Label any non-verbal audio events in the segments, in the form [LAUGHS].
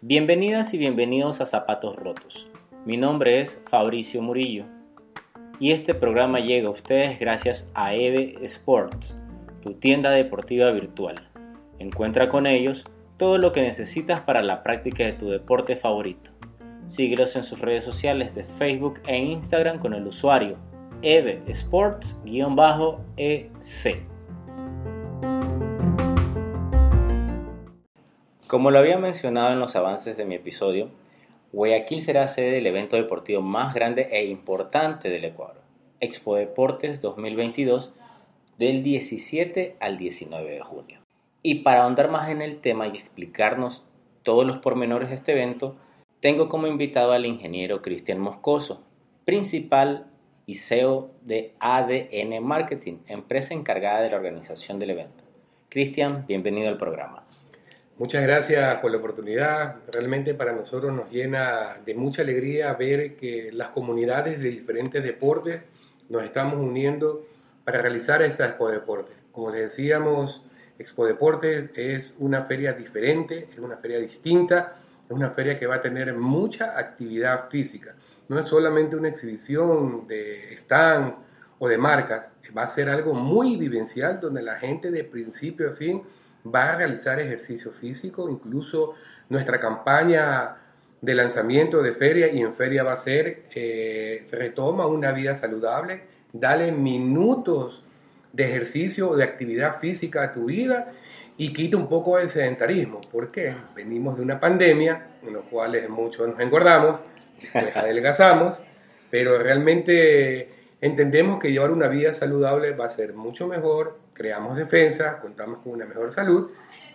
Bienvenidas y bienvenidos a Zapatos Rotos. Mi nombre es Fabricio Murillo y este programa llega a ustedes gracias a EVE Sports, tu tienda deportiva virtual. Encuentra con ellos todo lo que necesitas para la práctica de tu deporte favorito. Síguelos en sus redes sociales de Facebook e Instagram con el usuario EVE Sports-EC. Como lo había mencionado en los avances de mi episodio, Guayaquil será sede del evento deportivo más grande e importante del Ecuador, Expo Deportes 2022, del 17 al 19 de junio. Y para ahondar más en el tema y explicarnos todos los pormenores de este evento, tengo como invitado al ingeniero Cristian Moscoso, principal y CEO de ADN Marketing, empresa encargada de la organización del evento. Cristian, bienvenido al programa. Muchas gracias por la oportunidad. Realmente para nosotros nos llena de mucha alegría ver que las comunidades de diferentes deportes nos estamos uniendo para realizar esta Expo Deportes. Como les decíamos, Expo Deportes es una feria diferente, es una feria distinta, es una feria que va a tener mucha actividad física. No es solamente una exhibición de stands o de marcas, va a ser algo muy vivencial donde la gente de principio a fin va a realizar ejercicio físico, incluso nuestra campaña de lanzamiento de feria y en feria va a ser eh, retoma una vida saludable, dale minutos de ejercicio o de actividad física a tu vida y quita un poco el sedentarismo. ¿Por qué? Venimos de una pandemia en la cual muchos nos engordamos, después adelgazamos, pero realmente entendemos que llevar una vida saludable va a ser mucho mejor creamos defensa, contamos con una mejor salud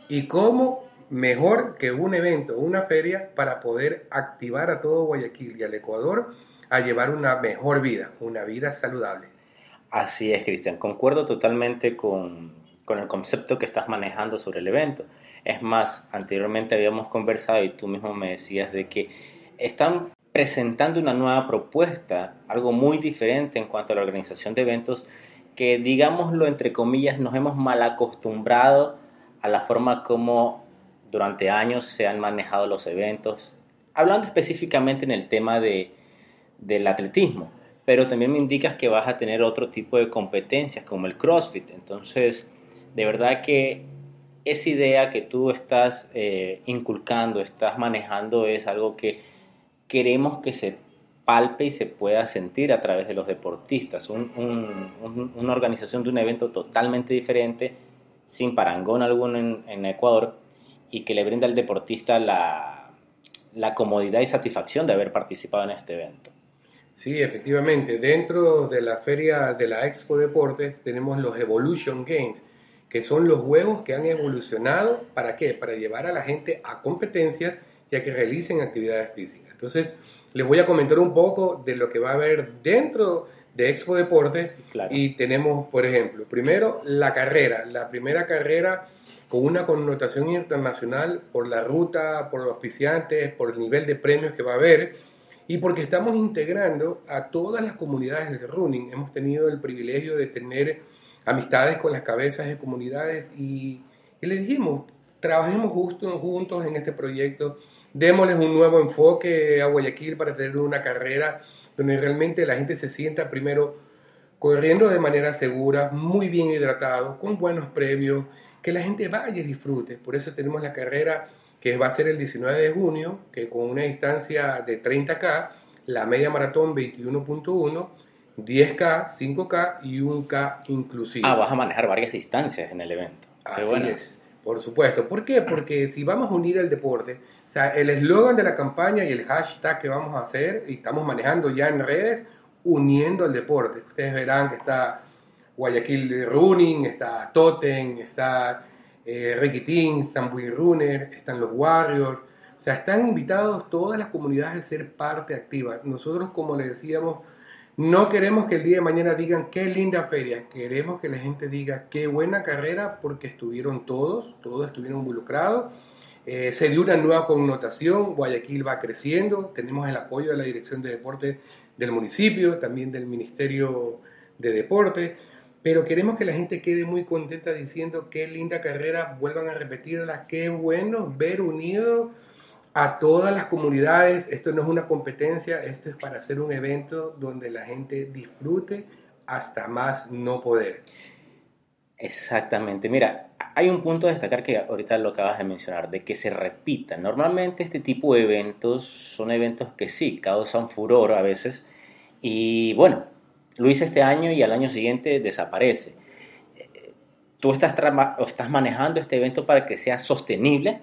y cómo mejor que un evento, una feria para poder activar a todo Guayaquil y al Ecuador a llevar una mejor vida, una vida saludable. Así es, Cristian, concuerdo totalmente con, con el concepto que estás manejando sobre el evento. Es más, anteriormente habíamos conversado y tú mismo me decías de que están presentando una nueva propuesta, algo muy diferente en cuanto a la organización de eventos que, digámoslo entre comillas, nos hemos mal acostumbrado a la forma como durante años se han manejado los eventos, hablando específicamente en el tema de, del atletismo, pero también me indicas que vas a tener otro tipo de competencias como el CrossFit, entonces de verdad que esa idea que tú estás eh, inculcando, estás manejando es algo que queremos que se palpe y se pueda sentir a través de los deportistas. una organización de un evento totalmente diferente, sin parangón alguno en, Ecuador, y que le brinda al deportista la, la comodidad y satisfacción de haber participado en este evento. Sí, efectivamente. Dentro de la feria de la Expo Deportes tenemos los Evolution Games, que son los juegos que han evolucionado. ¿Para qué? Para llevar a la gente a competencias y a que realicen actividades físicas. Entonces, les voy a comentar un poco de lo que va a haber dentro de Expo Deportes. Y tenemos, por ejemplo, primero la carrera, la primera carrera con una connotación internacional por la ruta, por los auspiciantes, por el nivel de premios que va a haber y porque estamos integrando a todas las comunidades del running. Hemos tenido el privilegio de tener amistades con las cabezas de comunidades y, y les dijimos, trabajemos justo, juntos en este proyecto démosles un nuevo enfoque a Guayaquil para tener una carrera donde realmente la gente se sienta primero corriendo de manera segura, muy bien hidratado, con buenos premios, que la gente vaya y disfrute. Por eso tenemos la carrera que va a ser el 19 de junio, que con una distancia de 30K, la media maratón 21.1, 10K, 5K y 1K inclusive. Ah, vas a manejar varias distancias en el evento. Así es, por supuesto. ¿Por qué? Porque si vamos a unir el deporte, sea, el eslogan de la campaña y el hashtag que vamos a hacer y estamos manejando ya en redes, uniendo el deporte. Ustedes verán que está Guayaquil Running, está Totem, está eh, están Bui Runner, están los Warriors. O sea, están invitados todas las comunidades a ser parte activa. Nosotros, como les decíamos, no queremos que el día de mañana digan qué linda feria. Queremos que la gente diga qué buena carrera porque estuvieron todos, todos estuvieron involucrados eh, se dio una nueva connotación, Guayaquil va creciendo, tenemos el apoyo de la Dirección de Deporte del municipio, también del Ministerio de Deporte, pero queremos que la gente quede muy contenta diciendo qué linda carrera, vuelvan a repetirla, qué bueno ver unido a todas las comunidades. Esto no es una competencia, esto es para hacer un evento donde la gente disfrute hasta más no poder. Exactamente. Mira, hay un punto a destacar que ahorita lo acabas de mencionar, de que se repita. Normalmente este tipo de eventos son eventos que sí, causan furor a veces. Y bueno, lo hice este año y al año siguiente desaparece. ¿Tú estás, estás manejando este evento para que sea sostenible?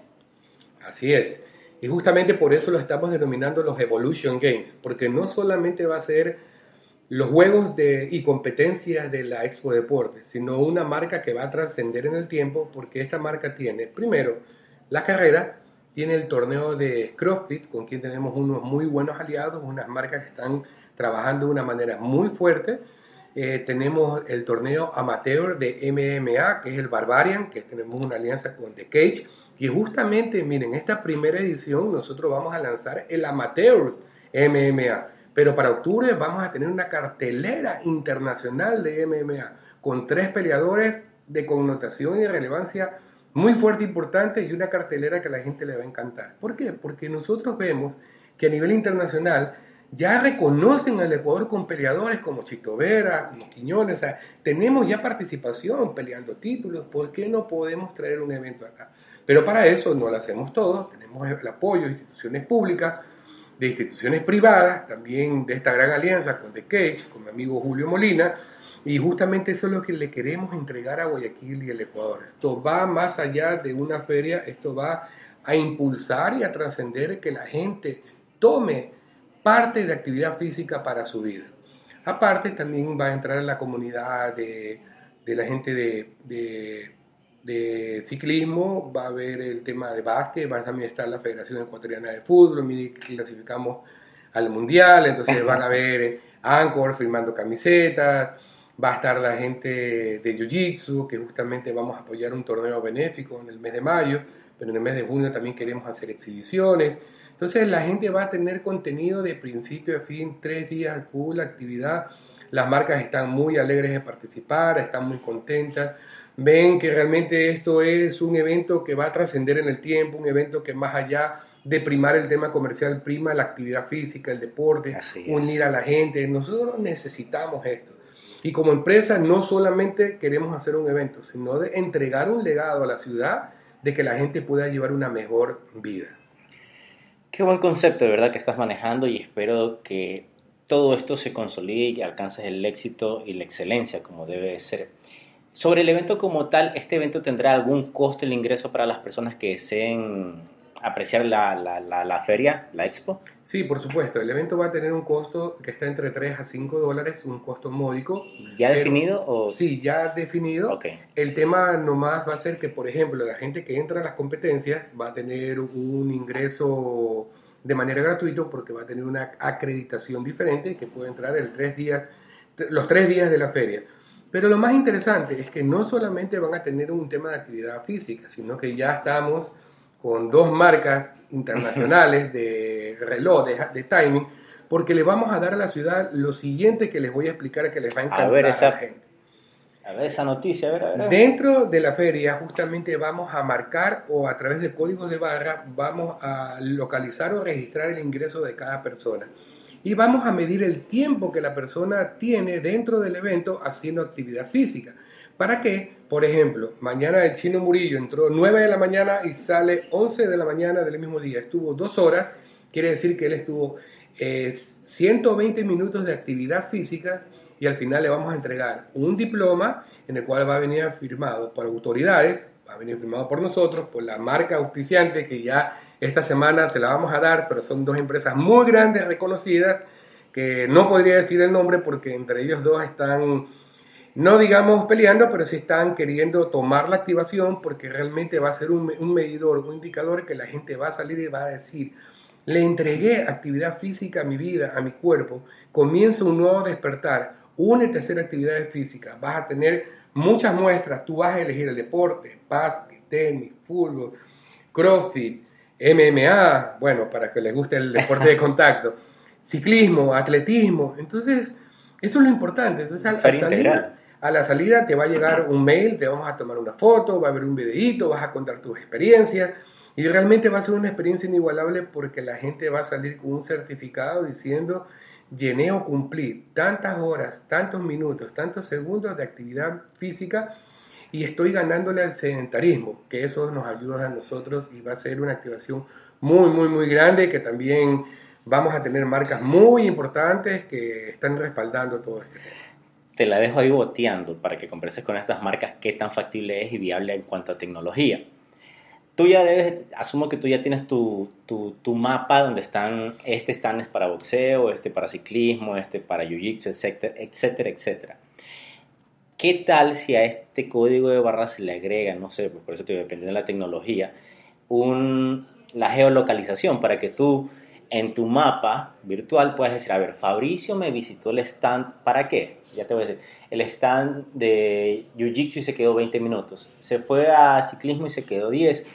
Así es. Y justamente por eso lo estamos denominando los Evolution Games, porque no solamente va a ser los juegos de, y competencias de la Expo Deportes, sino una marca que va a trascender en el tiempo, porque esta marca tiene, primero, la carrera, tiene el torneo de CrossFit, con quien tenemos unos muy buenos aliados, unas marcas que están trabajando de una manera muy fuerte. Eh, tenemos el torneo amateur de MMA, que es el Barbarian, que tenemos una alianza con The Cage. Y justamente, miren, esta primera edición nosotros vamos a lanzar el Amateurs MMA. Pero para octubre vamos a tener una cartelera internacional de MMA con tres peleadores de connotación y relevancia muy fuerte, importante y una cartelera que a la gente le va a encantar. ¿Por qué? Porque nosotros vemos que a nivel internacional ya reconocen al Ecuador con peleadores como Chito Vera, como Quiñones, o sea, tenemos ya participación peleando títulos, ¿por qué no podemos traer un evento acá? Pero para eso no lo hacemos todos, tenemos el apoyo de instituciones públicas, de instituciones privadas, también de esta gran alianza con The Cage, con mi amigo Julio Molina, y justamente eso es lo que le queremos entregar a Guayaquil y el Ecuador. Esto va más allá de una feria, esto va a impulsar y a trascender que la gente tome parte de actividad física para su vida. Aparte, también va a entrar en la comunidad de, la gente de, ciclismo, va a haber el tema de básquet, va a también estar la Federación Ecuatoriana de Fútbol, clasificamos al Mundial, entonces van a ver Anchor firmando camisetas, va a estar la gente de Jiu-Jitsu, que justamente vamos a apoyar un torneo benéfico en el mes de mayo, pero en el mes de junio también queremos hacer exhibiciones. Entonces la gente va a tener contenido de principio a fin, tres días, full actividad. Las marcas están muy alegres de participar, están muy contentas. Ven que realmente esto es un evento que va a trascender en el tiempo, un evento que más allá de primar el tema comercial, prima la actividad física, el deporte, unir a la gente. Nosotros necesitamos esto. Y como empresa no solamente queremos hacer un evento, sino de entregar un legado a la ciudad de que la gente pueda llevar una mejor vida. Qué buen concepto de verdad que estás manejando y espero que todo esto se consolide y alcances el éxito y la excelencia como debe ser. Sobre el evento como tal, ¿este evento tendrá algún costo el ingreso para las personas que deseen apreciar la, la, la, feria, la expo? Sí, por supuesto. El evento va a tener un costo que está entre 3 a 5 dólares, un costo módico. ¿Ya definido? O... Sí, ya definido. Okay. El tema nomás va a ser que, por ejemplo, la gente que entra a las competencias va a tener un ingreso de manera gratuita porque va a tener una acreditación diferente que puede entrar el tres días, los tres días de la feria. Pero lo más interesante es que no solamente van a tener un tema de actividad física, sino que ya estamos con dos marcas internacionales [LAUGHS] de reloj, de, timing, porque le vamos a dar a la ciudad lo siguiente que les voy a explicar que les va a encantar a, ver esa, la gente. A ver esa noticia, a ver, a ver. Dentro de la feria justamente vamos a marcar o a través de códigos de barra vamos a localizar o registrar el ingreso de cada persona. Y vamos a medir el tiempo que la persona tiene dentro del evento haciendo actividad física. ¿Para qué? Por ejemplo, mañana el chino Murillo entró 9 de la mañana y sale 11 de la mañana del mismo día. Estuvo dos horas, quiere decir que él estuvo 120 eh, minutos de actividad física y al final le vamos a entregar un diploma en el cual va a venir firmado por autoridades, va a venir firmado por nosotros, por la marca auspiciante que ya esta semana se la vamos a dar, pero son dos empresas muy grandes, reconocidas, que no podría decir el nombre porque entre ellos dos están no digamos peleando, pero sí están queriendo tomar la activación porque realmente va a ser un, medidor, un indicador que la gente va a salir y va a decir, le entregué actividad física a mi vida, a mi cuerpo, comienza un nuevo despertar, únete a hacer actividades físicas, vas a tener muchas muestras, tú vas a elegir el deporte, básquet, tenis, fútbol, crossfit, MMA, bueno, para que les guste el deporte de [LAUGHS] contacto, ciclismo, atletismo, entonces eso es lo importante, entonces al, salir, a la salida te va a llegar [CLEARS THROAT] un mail, te vamos a tomar una foto, va a haber un videíto, vas a contar tus experiencias y realmente va a ser una experiencia inigualable porque la gente va a salir con un certificado diciendo llené o cumplí tantas horas, tantos minutos, tantos segundos de actividad física y estoy ganándole al sedentarismo, que eso nos ayuda a nosotros y va a ser una activación muy, muy, muy grande que también vamos a tener marcas muy importantes que están respaldando todo esto. Te la dejo ahí boteando para que converses con estas marcas qué tan factible es y viable en cuanto a tecnología. Tú ya debes, asumo que tú ya tienes tu, tu, tu mapa donde están, este stand es para boxeo, este para ciclismo, este para jiu-jitsu, etcétera, etcétera, etcétera. ¿Qué tal si a este código de barras se le agrega, no sé, por eso te depende de la tecnología, un, la geolocalización para que tú en tu mapa virtual puedas decir, a ver, Fabricio me visitó el stand, ¿para qué? Ya te voy a decir, el stand de Jiu-Jitsu y se quedó 20 minutos, se fue a ciclismo y se quedó 10,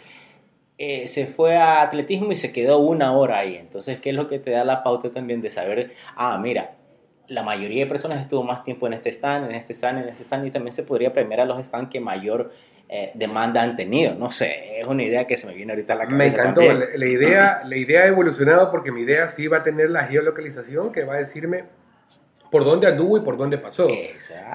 eh, se fue a atletismo y se quedó una hora ahí. Entonces, ¿qué es lo que te da la pauta también de saber, ah, mira, la mayoría de personas estuvo más tiempo en este stand, en este stand, en este stand, y también se podría premiar a los stands que mayor eh, demanda han tenido. No sé, es una idea que se me viene ahorita a la cabeza. Me encantó, la, idea, la idea ha evolucionado porque mi idea sí va a tener la geolocalización que va a decirme por dónde anduvo y por dónde pasó.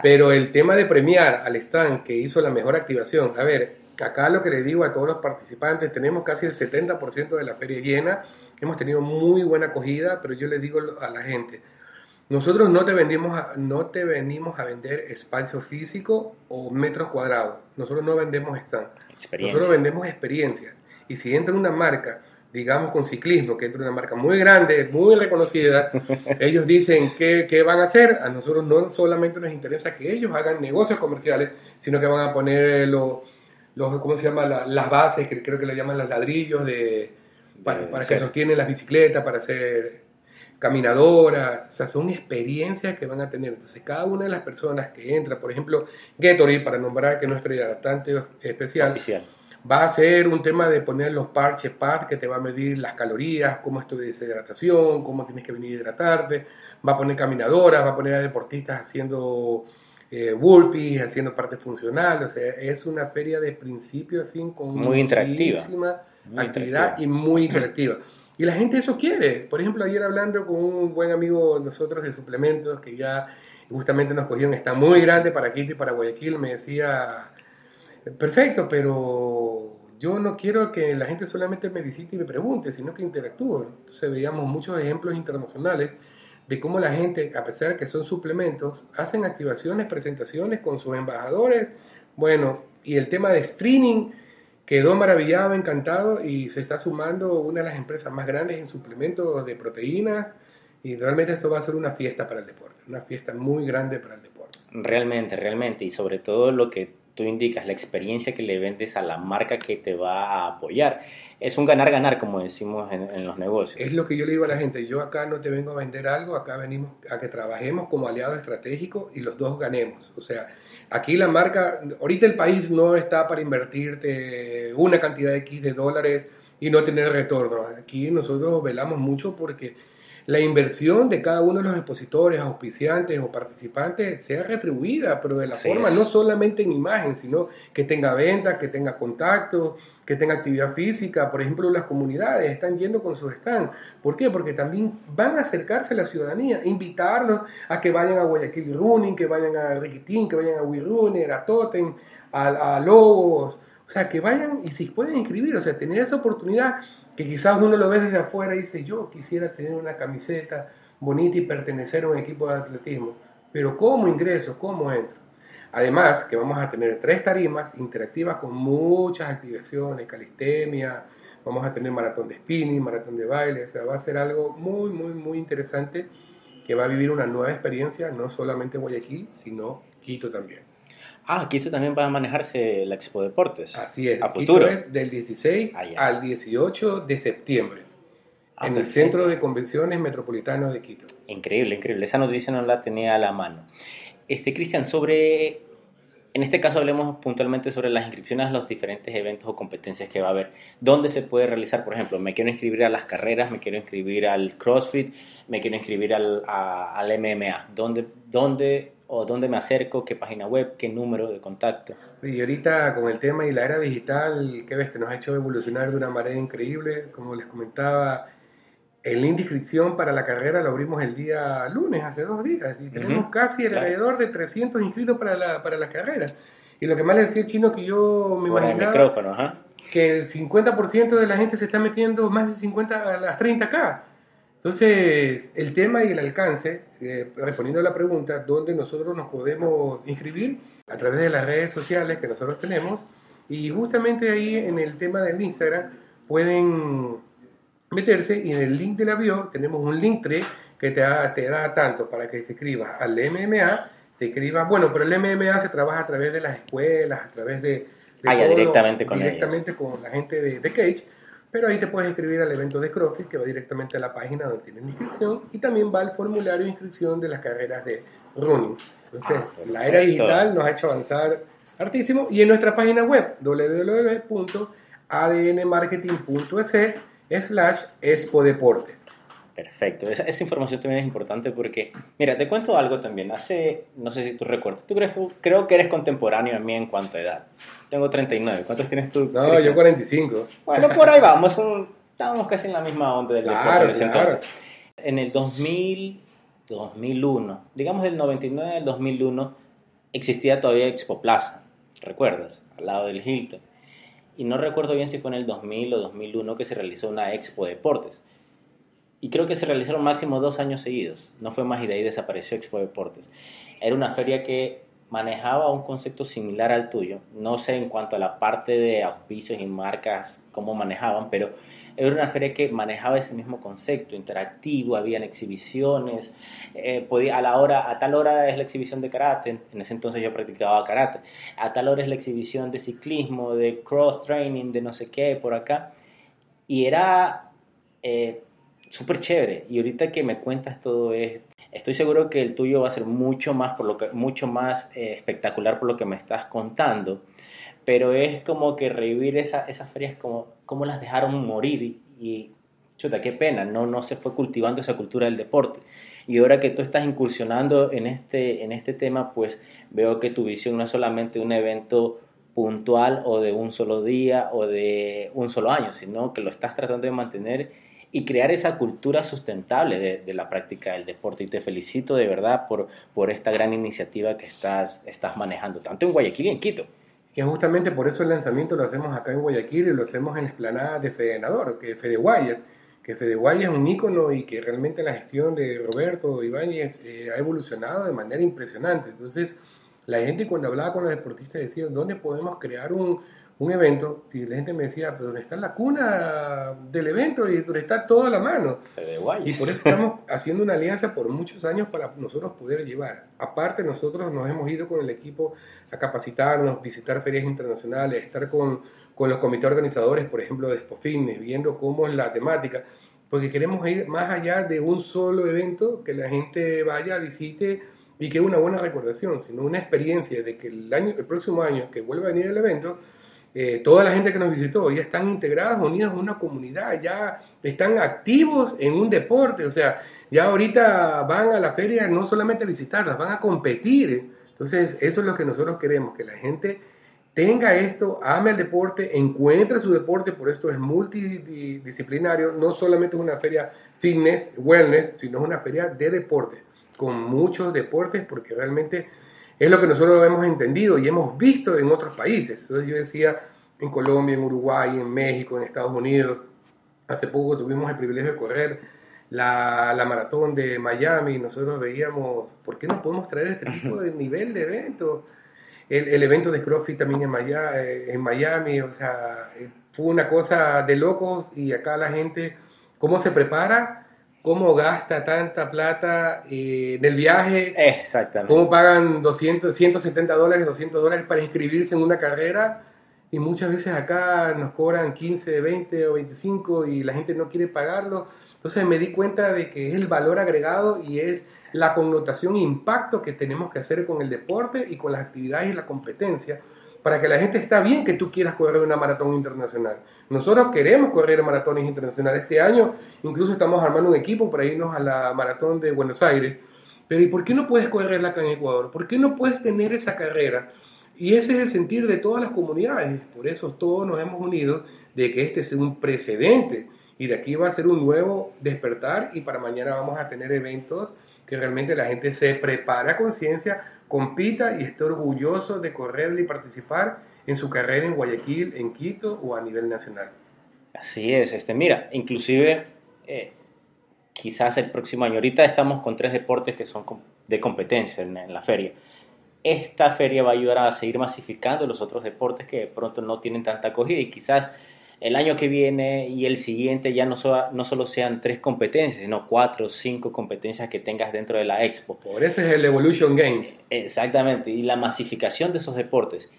Pero el tema de premiar al stand que hizo la mejor activación, a ver, acá lo que le digo a todos los participantes, tenemos casi el 70% de la feria llena, hemos tenido muy buena acogida, pero yo le digo a la gente, nosotros no te, vendimos a, no te venimos a vender espacio físico o metros cuadrados. Nosotros no vendemos stand. Nosotros vendemos experiencias. Y si entra una marca, digamos con ciclismo, que entra una marca muy grande, muy reconocida, [LAUGHS] ellos dicen qué, qué van a hacer. A nosotros no solamente nos interesa que ellos hagan negocios comerciales, sino que van a poner los, los ¿cómo se llama? las bases, que creo que le llaman los ladrillos de, para, para que sostienen las bicicletas, para hacer caminadoras, o sea, son experiencias que van a tener. Entonces, cada una de las personas que entra, por ejemplo, Gatorade, para nombrar que es nuestro hidratante especial, va a ser un tema de poner los parches PAR que te va a medir las calorías, cómo es tu deshidratación, cómo tienes que venir a hidratarte, va a poner caminadoras, va a poner a deportistas haciendo eh, burpees, haciendo parte funcional, o sea, es una feria de principio a fin con muy interactiva. actividad y muy interactiva. Y la gente eso quiere. Por ejemplo, ayer hablando con un buen amigo de nosotros de suplementos que ya justamente nos cogió está muy grande para Quito y para Guayaquil, me decía, perfecto, pero yo no quiero que la gente solamente me visite y me pregunte, sino que interactúe. Entonces veíamos muchos ejemplos internacionales de cómo la gente, a pesar de que son suplementos, hacen activaciones, presentaciones con sus embajadores. Bueno, y el tema de streaming quedó maravillado, encantado y se está sumando una de las empresas más grandes en suplementos de proteínas y realmente esto va a ser una fiesta para el deporte, una fiesta muy grande para el deporte. Realmente, realmente y sobre todo lo que indicas, la experiencia que le vendes a la marca que te va a apoyar. Es un ganar-ganar, como decimos en, en, los negocios. Es lo que yo le digo a la gente, yo acá no te vengo a vender algo, acá venimos a que trabajemos como aliados estratégicos y los dos ganemos. O sea, Aquí la marca, ahorita el país no está para invertirte una cantidad de X de dólares y no tener retorno. Aquí nosotros velamos mucho porque la inversión de cada uno de los expositores, auspiciantes o participantes sea retribuida, pero de la forma no solamente en imagen, sino que tenga ventas, que tenga contacto, que tenga actividad física. Por ejemplo, las comunidades están yendo con su stand. ¿Por qué? Porque también van a acercarse a la ciudadanía, invitarlos a que vayan a Guayaquil Running, que vayan a Riquitín, que vayan a Wirunner, a Totem, a, a Lobos. O sea, que vayan y si pueden inscribir, o sea, tener esa oportunidad que quizás uno lo ve desde afuera y dice, yo quisiera tener una camiseta bonita y pertenecer a un equipo de atletismo, pero ¿cómo ingreso? ¿Cómo entro? Además, que vamos a tener tres tarimas interactivas con muchas activaciones, calistemia, vamos a tener maratón de spinning, maratón de baile, o sea, va a ser algo muy, muy, muy interesante que va a vivir una nueva experiencia, no solamente Guayaquil, sino Quito también. Ah, Quito también va a manejarse la Expo Deportes. Así es. A futuro. Quito es del 16 ah, al 18 de septiembre. Ah, en el Centro de Convenciones Metropolitano de Quito. Increíble, increíble. Esa noticia no la tenía a la mano. Este, Cristian, sobre. En este caso hablemos puntualmente sobre las inscripciones a los diferentes eventos o competencias que va a haber. ¿Dónde se puede realizar? Por ejemplo, me quiero inscribir a las carreras, me quiero inscribir al CrossFit, me quiero inscribir al, al MMA. ¿Dónde, ¿Dónde o dónde me acerco, qué página web, qué número de contacto. Y ahorita con el tema y la era digital, ¿qué ves? Que nos ha hecho evolucionar de una manera increíble. Como les comentaba, el link de inscripción para la carrera lo abrimos el día lunes, hace dos días, y tenemos casi alrededor de 300 inscritos para la, para la carrera. Y lo que más le decía el chino que yo me imaginaba... El micrófono, ajá que el 50% de la gente se está metiendo más de 50 a las 30K. Entonces, el tema y el alcance, eh, respondiendo a la pregunta, ¿dónde nosotros nos podemos inscribir? A través de las redes sociales que nosotros tenemos. Y justamente ahí en el tema del Instagram pueden meterse y en el link de la bio tenemos un link 3 que te da, te da tanto para que te escribas al MMA, te escribas, bueno, pero el MMA se trabaja a través de las escuelas, a través de, ah, directamente con directamente con la gente de, de, Cage, pero ahí te puedes inscribir al evento de CrossFit que va directamente a la página donde tienes la inscripción y también va al formulario de inscripción de las carreras de running. Entonces, ah, la era digital nos ha hecho avanzar hartísimo y en nuestra página web www.adnmarketing.es slash expo deporte. Perfecto, esa, esa, información también es importante porque, mira, te cuento algo también. Hace, no sé si tú recuerdas, tú crees, creo que eres contemporáneo a mí en cuanto a edad. Tengo 39, ¿cuántos tienes tú? No, yo 45. Bueno, por ahí vamos, estábamos casi en la misma onda del claro, deporte entonces. En el 2000, 2001, digamos del 99 al 2001, existía todavía Expo Plaza, ¿recuerdas? Al lado del Hilton. Y no recuerdo bien si fue en el 2000 o 2001 que se realizó una Expo Deportes y creo que se realizaron máximo dos años seguidos. No fue más y de ahí desapareció Expo Deportes. Era una feria que manejaba un concepto similar al tuyo. No sé en cuanto a la parte de auspicios y marcas cómo manejaban, pero era una feria que manejaba ese mismo concepto interactivo, habían exhibiciones, eh, podía, a la hora, a tal hora es la exhibición de karate, en ese entonces yo practicaba karate, a tal hora es la exhibición de ciclismo, de cross training, de no sé qué, por acá, y era eh, súper chévere. Y ahorita que me cuentas todo esto, estoy seguro que el tuyo va a ser mucho más, por lo que, mucho más eh, espectacular por lo que me estás contando. Pero es como que revivir esa, esas ferias como, como las dejaron morir y, chuta, qué pena, no, no se fue cultivando esa cultura del deporte. Y ahora que tú estás incursionando en este, en este tema, pues veo que tu visión no es solamente un evento puntual o de un solo día o de un solo año, sino que lo estás tratando de mantener y crear esa cultura sustentable de, la práctica del deporte. Y te felicito de verdad por, por esta gran iniciativa que estás, estás manejando, tanto en Guayaquil y en Quito. Que justamente por eso el lanzamiento lo hacemos acá en Guayaquil y lo hacemos en la explanada de Fedenador, que Fede Guayas, que Fede Guayas es un ícono y que realmente la gestión de Roberto Ibáñez eh, ha evolucionado de manera impresionante. Entonces, la gente cuando hablaba con los deportistas decía, ¿dónde podemos crear un, un evento y la gente me decía, pero ¿dónde está la cuna del evento y dónde está toda la mano? Y por eso estamos [LAUGHS] haciendo una alianza por muchos años para nosotros poder llevar. Aparte, nosotros nos hemos ido con el equipo a capacitarnos, visitar ferias internacionales, estar con, con los comités organizadores, por ejemplo, de Expo viendo cómo es la temática, porque queremos ir más allá de un solo evento, que la gente vaya, visite y que una buena recordación, sino una experiencia de que el, año, el próximo año que vuelva a venir el evento, eh, toda la gente que nos visitó ya están integradas, unidas en una comunidad, ya están activos en un deporte, o sea, ya ahorita van a la feria no solamente a visitarlas, van a competir. Entonces, eso es lo que nosotros queremos, que la gente tenga esto, ame el deporte, encuentre su deporte, por esto es multidisciplinario, no solamente es una feria fitness, wellness, sino es una feria de deporte, con muchos deportes, porque realmente es lo que nosotros hemos entendido y hemos visto en otros países. Entonces yo decía, en Colombia, en Uruguay, en México, en Estados Unidos, hace poco tuvimos el privilegio de correr la, la maratón de Miami y nosotros veíamos, ¿por qué no podemos traer este tipo de nivel de evento? El, el evento de CrossFit también en Miami, eh, en Miami, o sea, eh, fue una cosa de locos y acá la gente, ¿cómo se prepara? Cómo gasta tanta plata eh, en el viaje, Exactamente. cómo pagan 200, 170 dólares, 200 dólares para inscribirse en una carrera y muchas veces acá nos cobran 15, 20 o 25 y la gente no quiere pagarlo. Entonces me di cuenta de que es el valor agregado y es la connotación impacto que tenemos que hacer con el deporte y con las actividades y la competencia para que la gente está bien que tú quieras correr una maratón internacional. Nosotros queremos correr maratones internacionales. Este año incluso estamos armando un equipo para irnos a la maratón de Buenos Aires, Pero ¿y por qué no puedes correrla acá en Ecuador? ¿Por qué no puedes tener esa carrera? Y ese es el sentir de todas las comunidades. Por eso todos nos hemos unido de que este sea un precedente. Y de aquí va a ser un nuevo despertar y para mañana vamos a tener eventos que realmente la gente se prepara a conciencia, compita y esté orgulloso de correr y participar en su carrera en Guayaquil, en Quito o a nivel nacional. Así es, este, mira, inclusive eh, quizás el próximo año, ahorita estamos con tres deportes que son de competencia en, la feria. Esta feria va a ayudar a seguir masificando los otros deportes que de pronto no tienen tanta acogida y quizás el año que viene y el siguiente ya no, no solo sean tres competencias, sino cuatro o cinco competencias que tengas dentro de la expo. Por eso es el Evolution Games. Exactamente, y la masificación de esos deportes.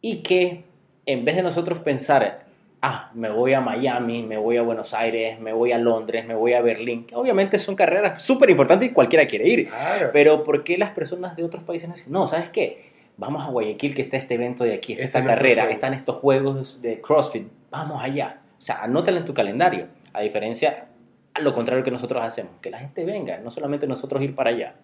Y que en vez de nosotros pensar ah, me voy a Miami, me voy a Buenos Aires, me voy a Londres, me voy a Berlín. Obviamente son carreras súper importantes y cualquiera quiere ir. Pero ¿por qué las personas de otros países no ¿sabes qué? Vamos a Guayaquil, que está este evento de aquí, esta carrera, están estos juegos de CrossFit, vamos allá. O sea, anótalo en tu calendario. A diferencia, a lo contrario que nosotros hacemos, que la gente venga, no solamente nosotros ir para allá.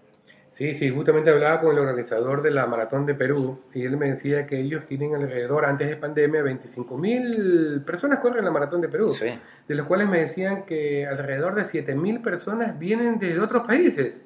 Sí, sí, justamente hablaba con el organizador de la Maratón de Perú y él me decía que ellos tienen alrededor, antes de pandemia, 25 mil personas corren la Maratón de Perú, de los cuales me decían que alrededor de 7 mil personas vienen de otros países.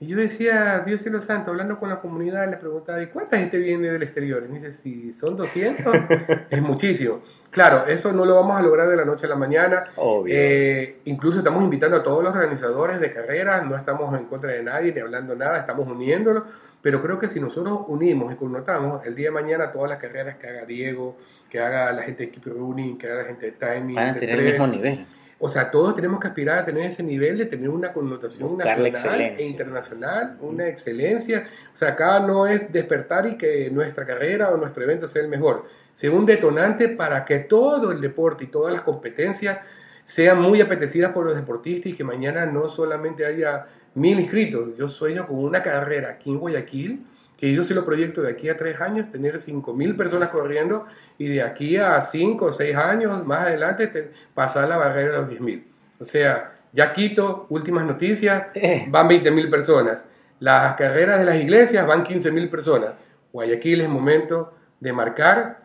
Y yo decía, Dios cielo santo, hablando con la comunidad, le preguntaba, ¿y cuánta gente viene del exterior? Y me dice, si son 200, [LAUGHS] es muchísimo. Claro, eso no lo vamos a lograr de la noche a la mañana. Eh, incluso estamos invitando a todos los organizadores de carreras, no estamos en contra de nadie ni hablando nada, estamos uniéndolo. Pero creo que si nosotros unimos y connotamos, el día de mañana todas las carreras que haga Diego, que haga la gente de Keep Running, que haga la gente de Timing, van a tener el mismo nivel o sea, todos tenemos que aspirar a tener ese nivel de tener una connotación nacional e internacional, una excelencia. O sea, acá no es despertar y que nuestra carrera o nuestro evento sea el mejor, sea un detonante para que todo el deporte y todas las competencias sean muy apetecidas por los deportistas y que mañana no solamente haya mil inscritos. Yo sueño con una carrera aquí en Guayaquil que yo sí lo proyecto de aquí a tres años, tener cinco mil personas corriendo y de aquí a cinco o seis años más adelante pasar la barrera de los diez mil. O sea, ya Quito, últimas noticias, eh. van 20 mil personas. Las carreras de las iglesias van 15 mil personas. Guayaquil es momento de marcar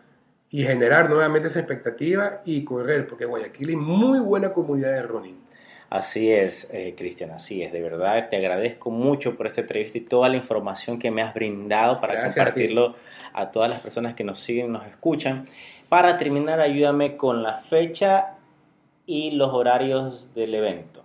y generar nuevamente esa expectativa y correr, porque Guayaquil es muy buena comunidad de running. Así es, eh, Cristian, así es. De verdad, te agradezco mucho por esta entrevista y toda la información que me has brindado para compartirlo a, todas las personas que nos siguen, y nos escuchan. Para terminar, ayúdame con la fecha y los horarios del evento.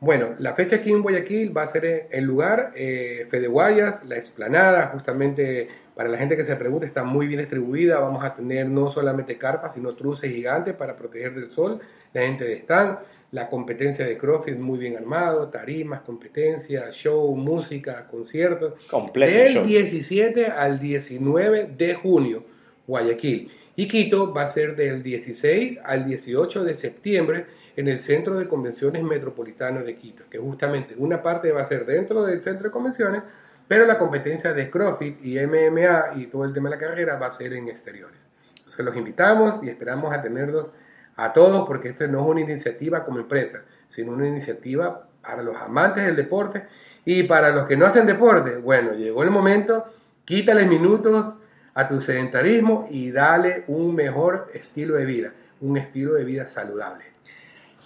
Bueno, la fecha aquí en Guayaquil va a ser el lugar, eh, Fede Guayas, la explanada, justamente para la gente que se pregunta, está muy bien distribuida. Vamos a tener no solamente carpas, sino truces gigantes para proteger del sol. La gente de stand la competencia de CrossFit muy bien armado, tarimas, competencia, show, música, conciertos. Completo. Del 17 al 19 de junio, Guayaquil. Y Quito va a ser del 16 al 18 de septiembre en el Centro de Convenciones Metropolitano de Quito, que justamente una parte va a ser dentro del Centro de Convenciones, pero la competencia de CrossFit y MMA y todo el tema de la carrera va a ser en exteriores. Entonces los invitamos y esperamos a tenerlos a todos, porque esta no es una iniciativa como empresa, sino una iniciativa para los amantes del deporte y para los que no hacen deporte. Bueno, llegó el momento, quítale minutos a tu sedentarismo y dale un mejor estilo de vida, un estilo de vida saludable.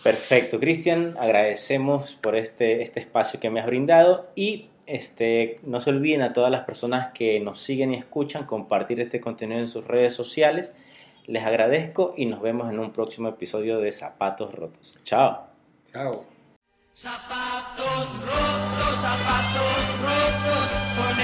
Perfecto, Cristian, agradecemos por este, este espacio que me has brindado y este, no se olviden a todas las personas que nos siguen y escuchan compartir este contenido en sus redes sociales. Les agradezco y nos vemos en un próximo episodio de Zapatos Rotos. Chao. Chao. Zapatos rotos, zapatos rotos, con